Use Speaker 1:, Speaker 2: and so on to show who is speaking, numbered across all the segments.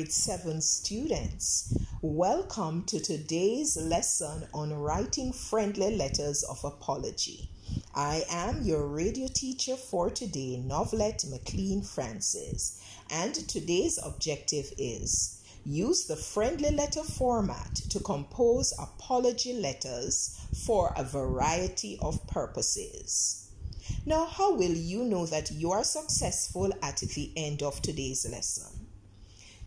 Speaker 1: grade 7 students. Welcome to today's lesson on writing friendly letters of apology. I am your radio teacher for today, Novelette McLean Francis, and today's objective is use the friendly letter format to compose apology letters for a variety of purposes. Now, how will you know that you are successful at the end of today's lesson?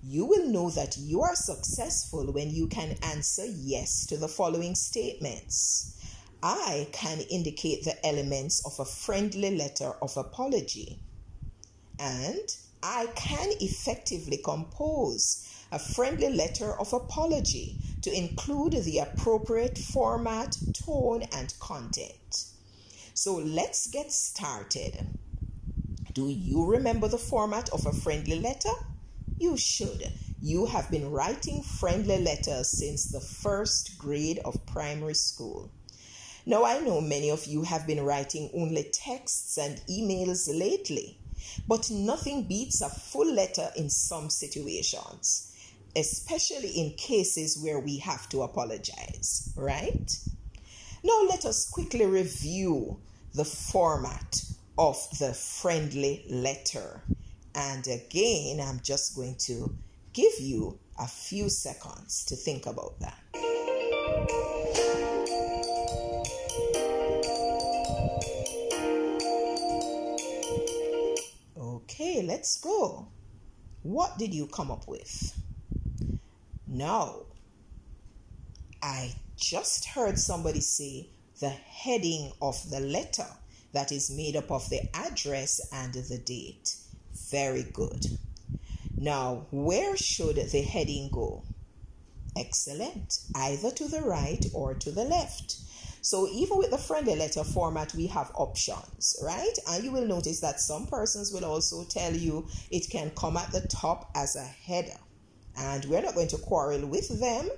Speaker 1: You will know that you are successful when you can answer yes to the following statements. I can indicate the elements of a friendly letter of apology. And I can effectively compose a friendly letter of apology to include the appropriate format, tone, and content. So let's get started. Do you remember the format of a friendly letter? You should. You have been writing friendly letters since the first grade of primary school. Now, I know many of you have been writing only texts and emails lately, but nothing beats a full letter in some situations, especially in cases where we have to apologize, right? Now, let us quickly review the format of the friendly letter. And again, I'm just going to give you a few seconds to think about that. Okay, let's go. What did you come up with? Now, I just heard somebody say the heading of the letter that is made up of the address and the date. Very good. Now, where should the heading go? Excellent. Either to the right or to the left. So even with the friendly letter format, we have options, right? And you will notice that some persons will also tell you it can come at the top as a header and we're not going to quarrel with them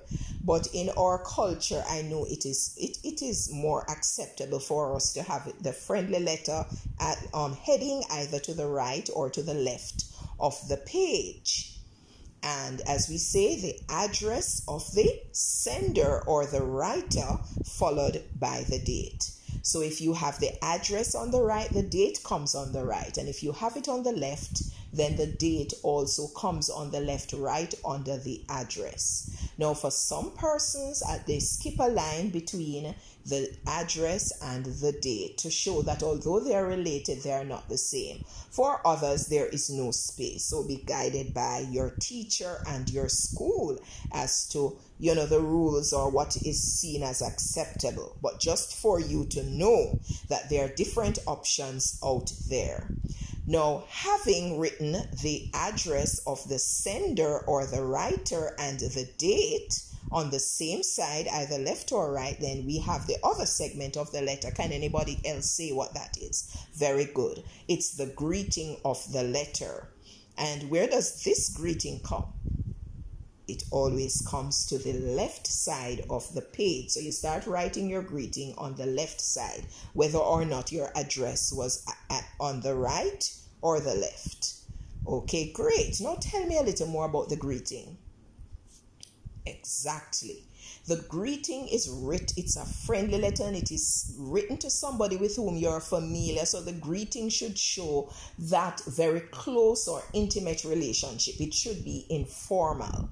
Speaker 1: but in our culture i know it is it, it is more acceptable for us to have the friendly letter at um, heading either to the right or to the left of the page. And as we say the address of the sender or the writer followed by the date. So if you have the address on the right the date comes on the right. And if you have it on the left then the date also comes on the left right under the address. Now, for some persons, uh, they skip a line between the address and the date to show that although they are related, they are not the same. For others, there is no space. So be guided by your teacher and your school as to you know the rules or what is seen as acceptable. But just for you to know that there are different options out there. Now, having written the address of the sender or the writer and the date on the same side, either left or right, then we have the other segment of the letter. Can anybody else say what that is? Very good. It's the greeting of the letter. And where does this greeting come? It always comes to the left side of the page. So you start writing your greeting on the left side, whether or not your address was on the right or the left. Okay, great. Now tell me a little more about the greeting. Exactly. The greeting is writ it's a friendly letter and it is written to somebody with whom you're familiar. So the greeting should show that very close or intimate relationship. It should be informal.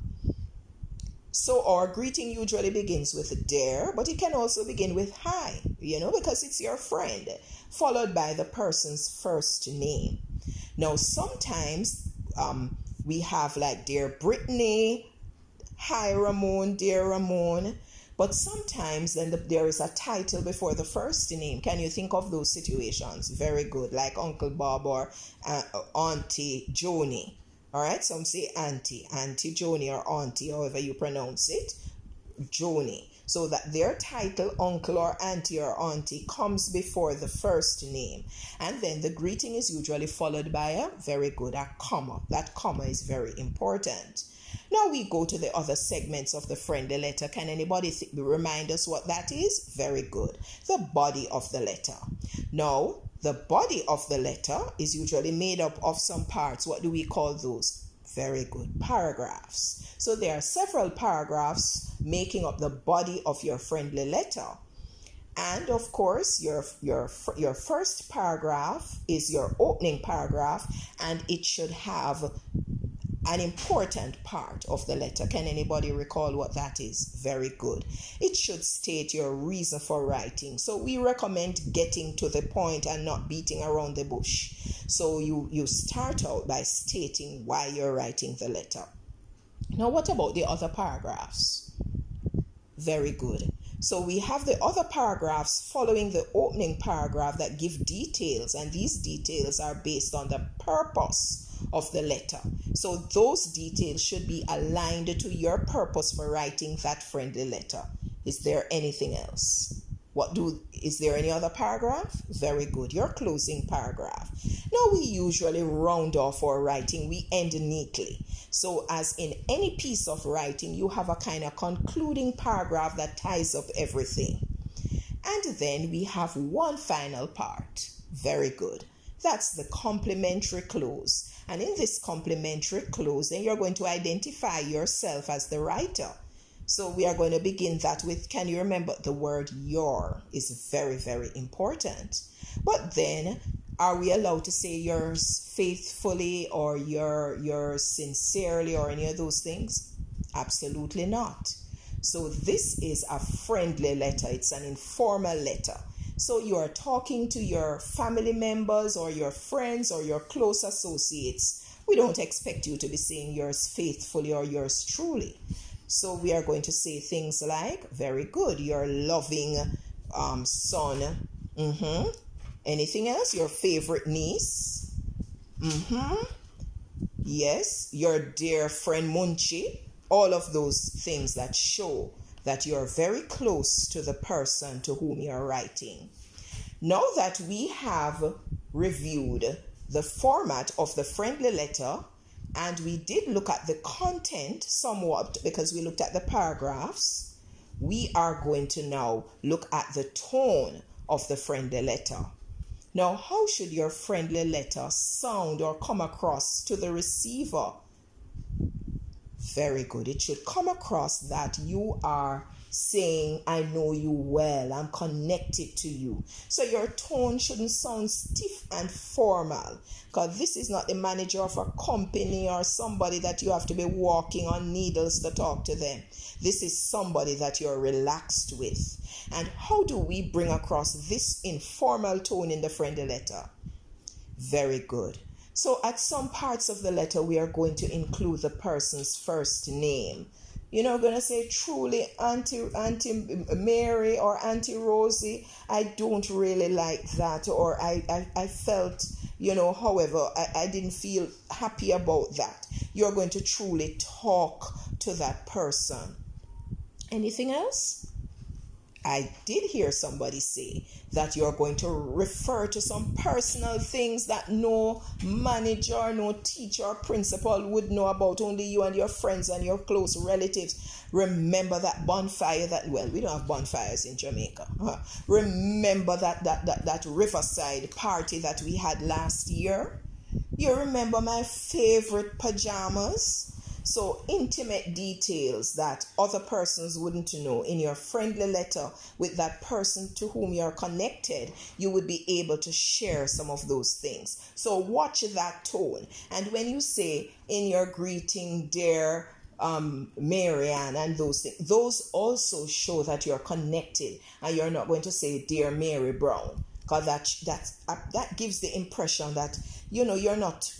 Speaker 1: So our greeting usually begins with dear, but it can also begin with hi, you know, because it's your friend, followed by the person's first name. Now, sometimes um, we have like Dear Brittany, Hi Ramon, Dear Ramon. But sometimes then the, there is a title before the first name. Can you think of those situations? Very good, like Uncle Bob or uh, Auntie Joni. All right, some say Auntie, Auntie Joni or Auntie, however you pronounce it, Joni so that their title, uncle or auntie or auntie, comes before the first name. And then the greeting is usually followed by a very good, a comma. That comma is very important. Now we go to the other segments of the friendly letter. Can anybody th- remind us what that is? Very good. The body of the letter. Now, the body of the letter is usually made up of some parts. What do we call those? Very good. Paragraphs. So there are several paragraphs making up the body of your friendly letter. And of course, your, your, your first paragraph is your opening paragraph, and it should have an important part of the letter. Can anybody recall what that is? Very good. It should state your reason for writing. So we recommend getting to the point and not beating around the bush. So you, you start out by stating why you're writing the letter. Now, what about the other paragraphs? Very good. So we have the other paragraphs following the opening paragraph that give details, and these details are based on the purpose of the letter. So those details should be aligned to your purpose for writing that friendly letter. Is there anything else? What do is there any other paragraph? Very good. Your closing paragraph. Now we usually round off our writing, we end neatly. So as in any piece of writing, you have a kind of concluding paragraph that ties up everything. And then we have one final part. Very good. That's the complimentary close. And in this complimentary then you're going to identify yourself as the writer. So we are going to begin that with can you remember the word your is very, very important. But then are we allowed to say yours faithfully or your yours sincerely or any of those things? Absolutely not. So this is a friendly letter, it's an informal letter. So you are talking to your family members or your friends or your close associates. We don't expect you to be saying yours faithfully or yours truly. So we are going to say things like, very good, your loving um, son. Mm-hmm. Anything else? Your favorite niece. Mm-hmm. Yes, your dear friend Munchi. All of those things that show that you're very close to the person to whom you're writing. Now that we have reviewed the format of the friendly letter and we did look at the content somewhat because we looked at the paragraphs, we are going to now look at the tone of the friendly letter. Now, how should your friendly letter sound or come across to the receiver? Very good. It should come across that you are saying, I know you well, I'm connected to you. So your tone shouldn't sound stiff and formal because this is not the manager of a company or somebody that you have to be walking on needles to talk to them. This is somebody that you're relaxed with. And how do we bring across this informal tone in the friendly letter? Very good. So, at some parts of the letter, we are going to include the person's first name. You know, going to say truly Auntie, Auntie Mary or Auntie Rosie. I don't really like that. Or I, I, I felt, you know, however, I, I didn't feel happy about that. You're going to truly talk to that person. Anything else? I did hear somebody say that you're going to refer to some personal things that no manager, no teacher, principal would know about, only you and your friends and your close relatives. Remember that bonfire that, well, we don't have bonfires in Jamaica. Remember that, that, that, that Riverside party that we had last year? You remember my favorite pajamas? So, intimate details that other persons wouldn't know in your friendly letter with that person to whom you're connected, you would be able to share some of those things. So, watch that tone. And when you say in your greeting, dear um, Marianne and those things, those also show that you're connected and you're not going to say, dear Mary Brown because that that uh, that gives the impression that you know you're not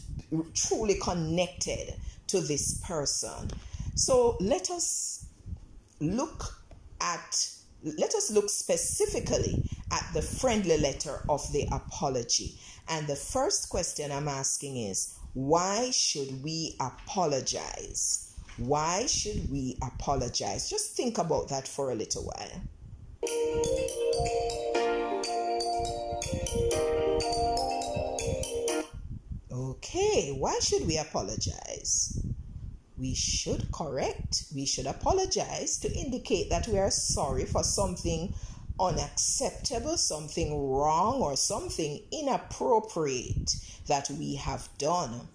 Speaker 1: truly connected to this person. So let us look at let us look specifically at the friendly letter of the apology. And the first question I'm asking is why should we apologize? Why should we apologize? Just think about that for a little while. Okay, why should we apologize? We should correct, we should apologize to indicate that we are sorry for something unacceptable, something wrong, or something inappropriate that we have done.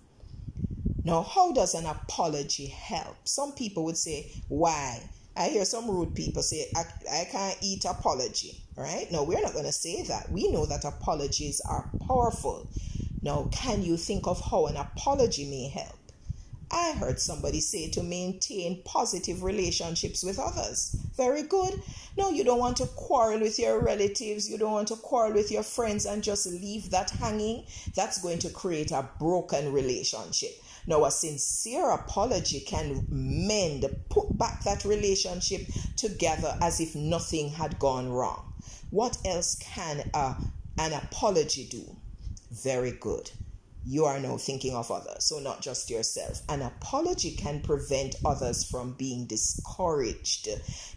Speaker 1: Now, how does an apology help? Some people would say, why? I hear some rude people say, I, I can't eat apology, right? No, we're not going to say that. We know that apologies are powerful. Now, can you think of how an apology may help? I heard somebody say to maintain positive relationships with others. Very good. No, you don't want to quarrel with your relatives. You don't want to quarrel with your friends and just leave that hanging. That's going to create a broken relationship. Now, a sincere apology can mend, put back that relationship together as if nothing had gone wrong. What else can uh, an apology do? Very good you are now thinking of others, so not just yourself. An apology can prevent others from being discouraged.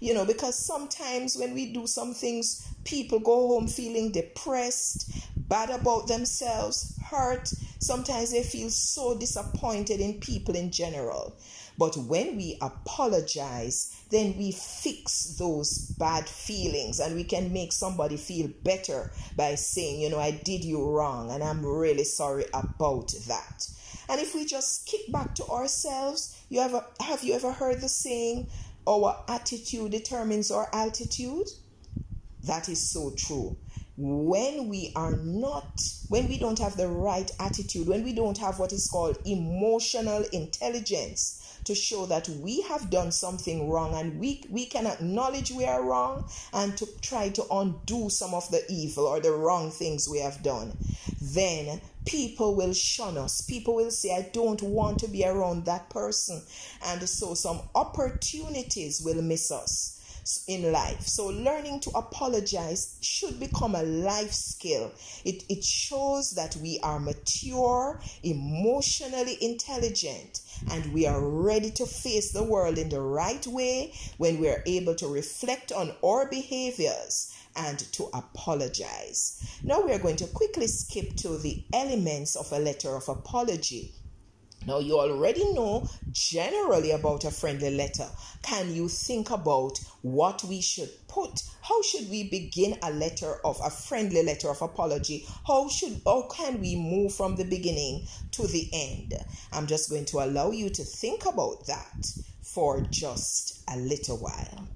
Speaker 1: You know, because sometimes when we do some things, people go home feeling depressed, bad about themselves, hurt. Sometimes they feel so disappointed in people in general. But when we apologize, then we fix those bad feelings and we can make somebody feel better by saying, you know, I did you wrong and I'm really sorry about that. And if we just kick back to ourselves, you ever have you ever heard the saying, our attitude determines our altitude? That is so true when we are not, when we don't have the right attitude, when we don't have what is called emotional intelligence, to show that we have done something wrong and we, we can acknowledge we are wrong and to try to undo some of the evil or the wrong things we have done, then people will shun us. People will say, I don't want to be around that person. And so some opportunities will miss us in life. So learning to apologize should become a life skill. It, it shows that we are mature, emotionally intelligent, and we are ready to face the world in the right way when we are able to reflect on our behaviors and to apologize. Now we are going to quickly skip to the elements of a letter of apology. Now, you already know generally about a friendly letter. Can you think about what we should put? How should we begin a letter of a friendly letter of apology? How should how can we move from the beginning to the end? I'm just going to allow you to think about that for just a little while.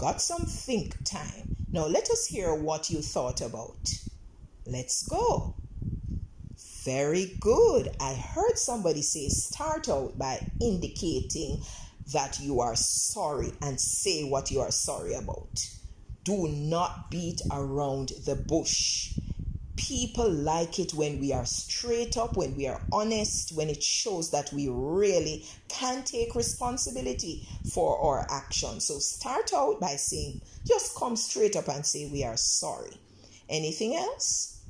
Speaker 1: Got some think time. Now let us hear what you thought about. Let's go. Very good. I heard somebody say start out by indicating that you are sorry and say what you are sorry about. Do not beat around the bush. People like it when we are straight up, when we are honest, when it shows that we really can take responsibility for our actions. So start out by saying, just come straight up and say, We are sorry. Anything else?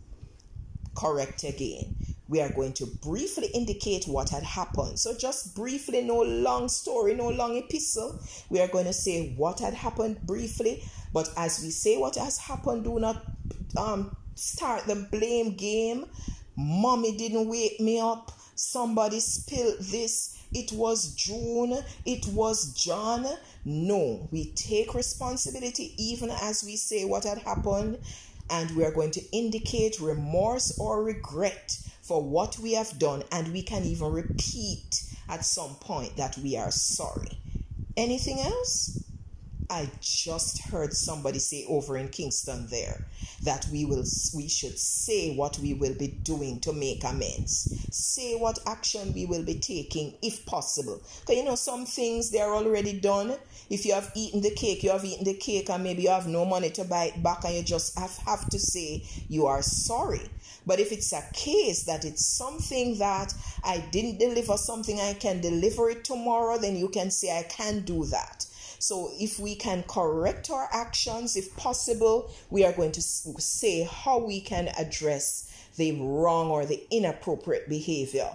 Speaker 1: Correct again. We are going to briefly indicate what had happened. So, just briefly, no long story, no long epistle. We are going to say what had happened briefly. But as we say what has happened, do not um, start the blame game. Mommy didn't wake me up. Somebody spilled this. It was June. It was John. No, we take responsibility even as we say what had happened, and we are going to indicate remorse or regret for what we have done, and we can even repeat at some point that we are sorry. Anything else? I just heard somebody say over in Kingston there that we will we should say what we will be doing to make amends. Say what action we will be taking if possible. Because you know some things they are already done. If you have eaten the cake, you have eaten the cake and maybe you have no money to buy it back and you just have, have to say you are sorry. But if it's a case that it's something that I didn't deliver something I can deliver it tomorrow, then you can say I can do that. So, if we can correct our actions, if possible, we are going to say how we can address the wrong or the inappropriate behavior.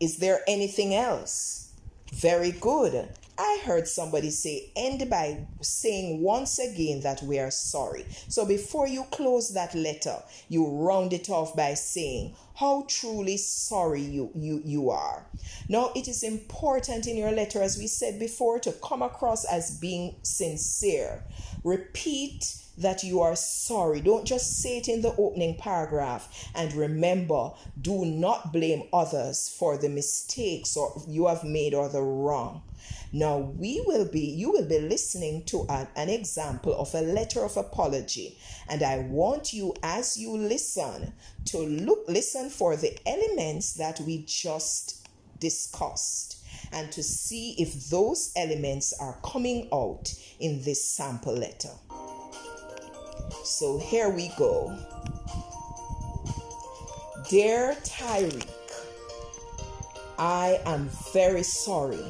Speaker 1: Is there anything else? Very good. I heard somebody say, end by saying once again that we are sorry. So before you close that letter, you round it off by saying how truly sorry you, you, you are. Now, it is important in your letter, as we said before, to come across as being sincere. Repeat that you are sorry. Don't just say it in the opening paragraph. And remember, do not blame others for the mistakes or you have made or the wrong. Now we will be you will be listening to an, an example of a letter of apology and I want you as you listen to look listen for the elements that we just discussed and to see if those elements are coming out in this sample letter. So here we go. Dear Tyreek, I am very sorry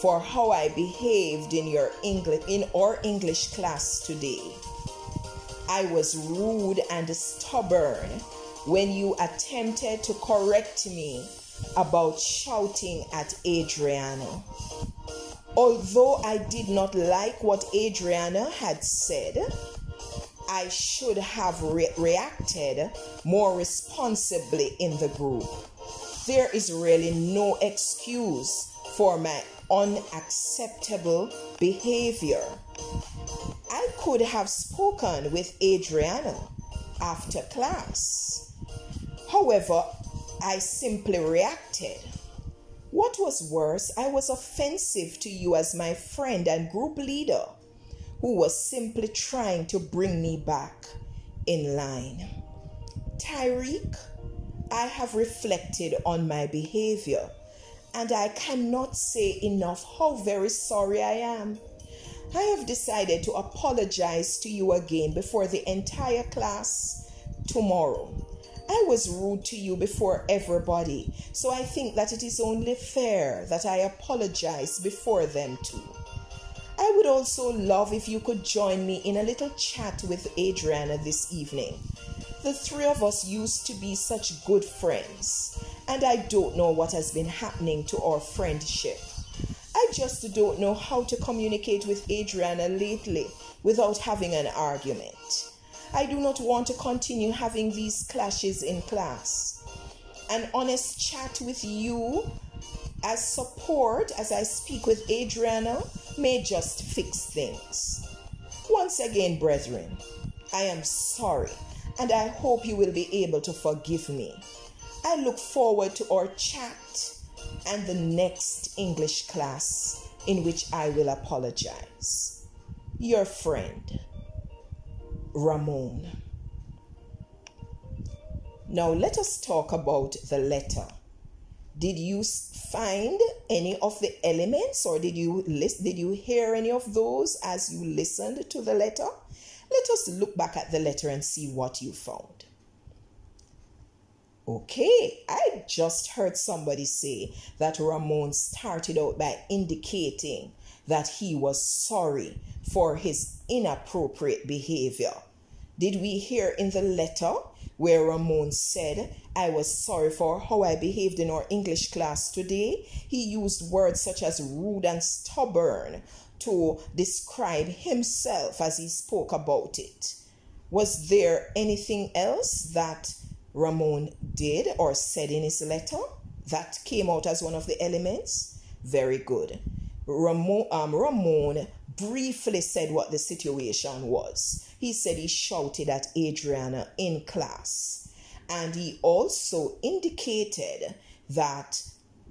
Speaker 1: for how I behaved in your English in our English class today. I was rude and stubborn when you attempted to correct me about shouting at Adriana. Although I did not like what Adriana had said, I should have re- reacted more responsibly in the group. There is really no excuse for my unacceptable behavior. I could have spoken with Adriana after class. However, I simply reacted. What was worse, I was offensive to you as my friend and group leader who was simply trying to bring me back in line. Tyreek, I have reflected on my behavior and I cannot say enough how very sorry I am. I have decided to apologize to you again before the entire class tomorrow. I was rude to you before everybody, so I think that it is only fair that I apologize before them too. I would also love if you could join me in a little chat with Adriana this evening. The three of us used to be such good friends, and I don't know what has been happening to our friendship. I just don't know how to communicate with Adriana lately without having an argument. I do not want to continue having these clashes in class. An honest chat with you as support as I speak with Adriana may just fix things. Once again, brethren, I am sorry and I hope you will be able to forgive me. I look forward to our chat and the next English class in which I will apologize. Your friend, Ramon. Now let us talk about the letter did you find any of the elements or did you list did you hear any of those as you listened to the letter? Let us look back at the letter and see what you found. Okay i just heard somebody say that ramon started out by indicating that he was sorry for his inappropriate behavior. Did we hear in the letter where Ramon said, I was sorry for how I behaved in our English class today. He used words such as rude and stubborn to describe himself as he spoke about it. Was there anything else that Ramon did or said in his letter that came out as one of the elements? Very good. Ramon, um, Ramon briefly said what the situation was. He said he shouted at Adriana in class. And he also indicated that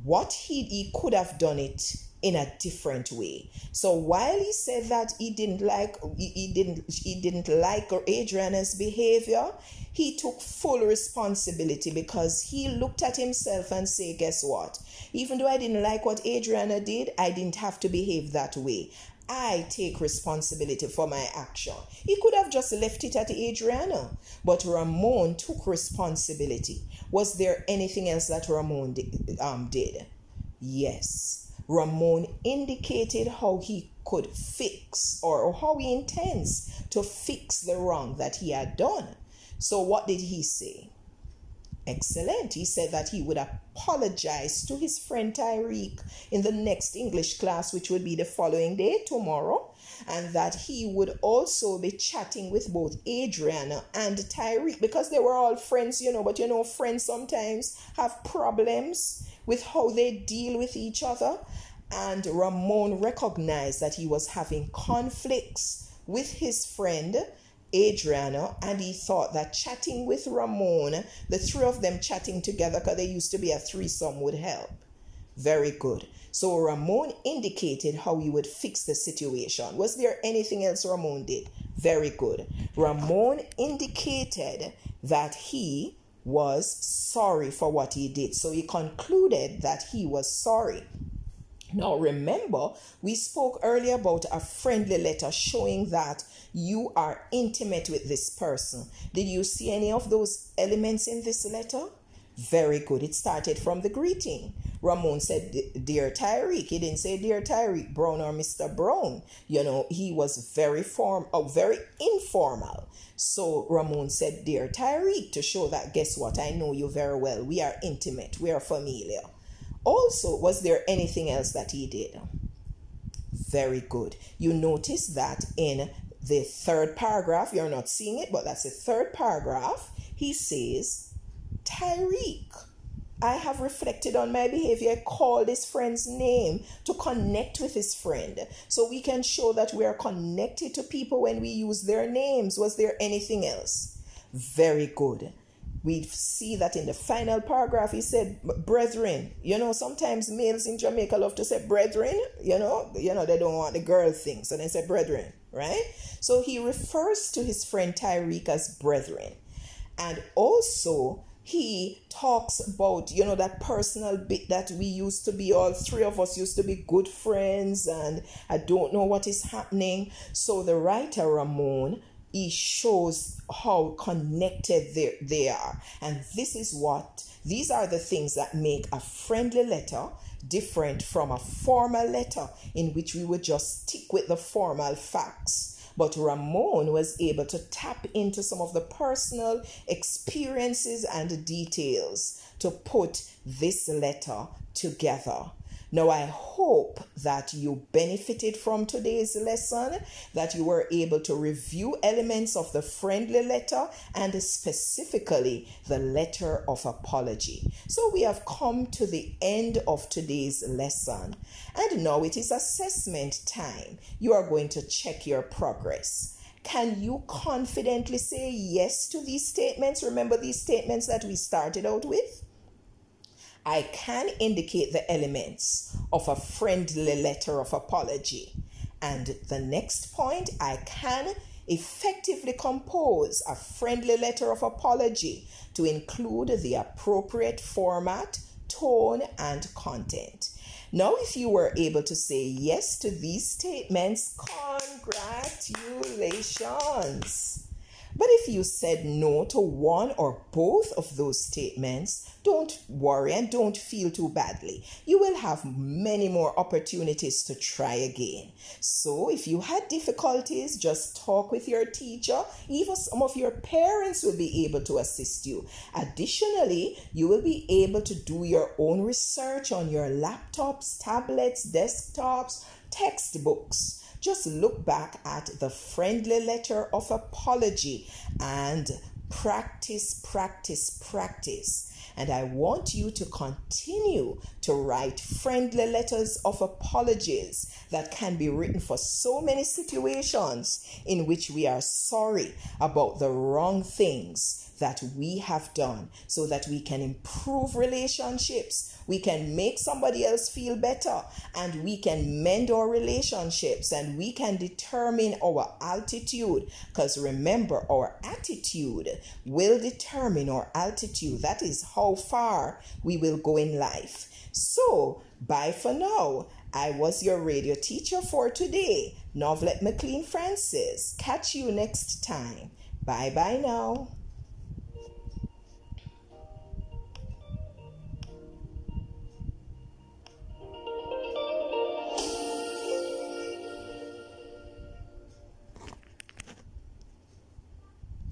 Speaker 1: what he, he could have done it in a different way. So while he said that he didn't like he, didn't he didn't like Adriana's behavior, he took full responsibility because he looked at himself and say, guess what? Even though I didn't like what Adriana did, I didn't have to behave that way. I take responsibility for my action. He could have just left it at Adriana, but Ramon took responsibility. Was there anything else that Ramon? Um, did? Yes. Ramon indicated how he could fix or how he intends to fix the wrong that he had done. So, what did he say? Excellent. He said that he would apologize to his friend Tyreek in the next English class, which would be the following day, tomorrow, and that he would also be chatting with both Adriana and Tyreek because they were all friends, you know. But you know, friends sometimes have problems with how they deal with each other. And Ramon recognized that he was having conflicts with his friend Adriana, and he thought that chatting with Ramon, the three of them chatting together, because they used to be a threesome, would help. Very good. So Ramon indicated how he would fix the situation. Was there anything else Ramon did? Very good. Ramon indicated that he was sorry for what he did. So he concluded that he was sorry. Now, remember, we spoke earlier about a friendly letter showing that you are intimate with this person. Did you see any of those elements in this letter? Very good. It started from the greeting. Ramon said, Dear Tyreek. He didn't say, Dear Tyreek Brown or Mr. Brown. You know, he was very form, oh, very informal. So Ramon said, Dear Tyreek, to show that, guess what? I know you very well. We are intimate. We are familiar. Also, was there anything else that he did? Very good. You notice that in the third paragraph, you're not seeing it, but that's the third paragraph. He says, Tyreek, I have reflected on my behavior. I called his friend's name to connect with his friend. So we can show that we are connected to people when we use their names. Was there anything else? Very good we see that in the final paragraph he said brethren you know sometimes males in jamaica love to say brethren you know you know they don't want the girl thing so they say brethren right so he refers to his friend tyreek as brethren and also he talks about you know that personal bit that we used to be all three of us used to be good friends and i don't know what is happening so the writer ramon he shows how connected they, they are. And this is what, these are the things that make a friendly letter different from a formal letter in which we would just stick with the formal facts. But Ramon was able to tap into some of the personal experiences and details to put this letter together. Now, I hope that you benefited from today's lesson, that you were able to review elements of the friendly letter and specifically the letter of apology. So, we have come to the end of today's lesson, and now it is assessment time. You are going to check your progress. Can you confidently say yes to these statements? Remember these statements that we started out with? I can indicate the elements of a friendly letter of apology. And the next point, I can effectively compose a friendly letter of apology to include the appropriate format, tone, and content. Now, if you were able to say yes to these statements, congratulations. But if you said no to one or both of those statements, don't worry and don't feel too badly. You will have many more opportunities to try again. So if you had difficulties, just talk with your teacher. Even some of your parents will be able to assist you. Additionally, you will be able to do your own research on your laptops, tablets, desktops, textbooks just look back at the friendly letter of apology and practice, practice, practice. And I want you to continue to write friendly letters of apologies that can be written for so many situations in which we are sorry about the wrong things that we have done so that we can improve relationships, we can make somebody else feel better, and we can mend our relationships and we can determine our altitude. Because remember, our attitude will determine our altitude. That is how far we will go in life. So, bye for now. I was your radio teacher for today, Novelet McLean Francis. Catch you next time. Bye bye now.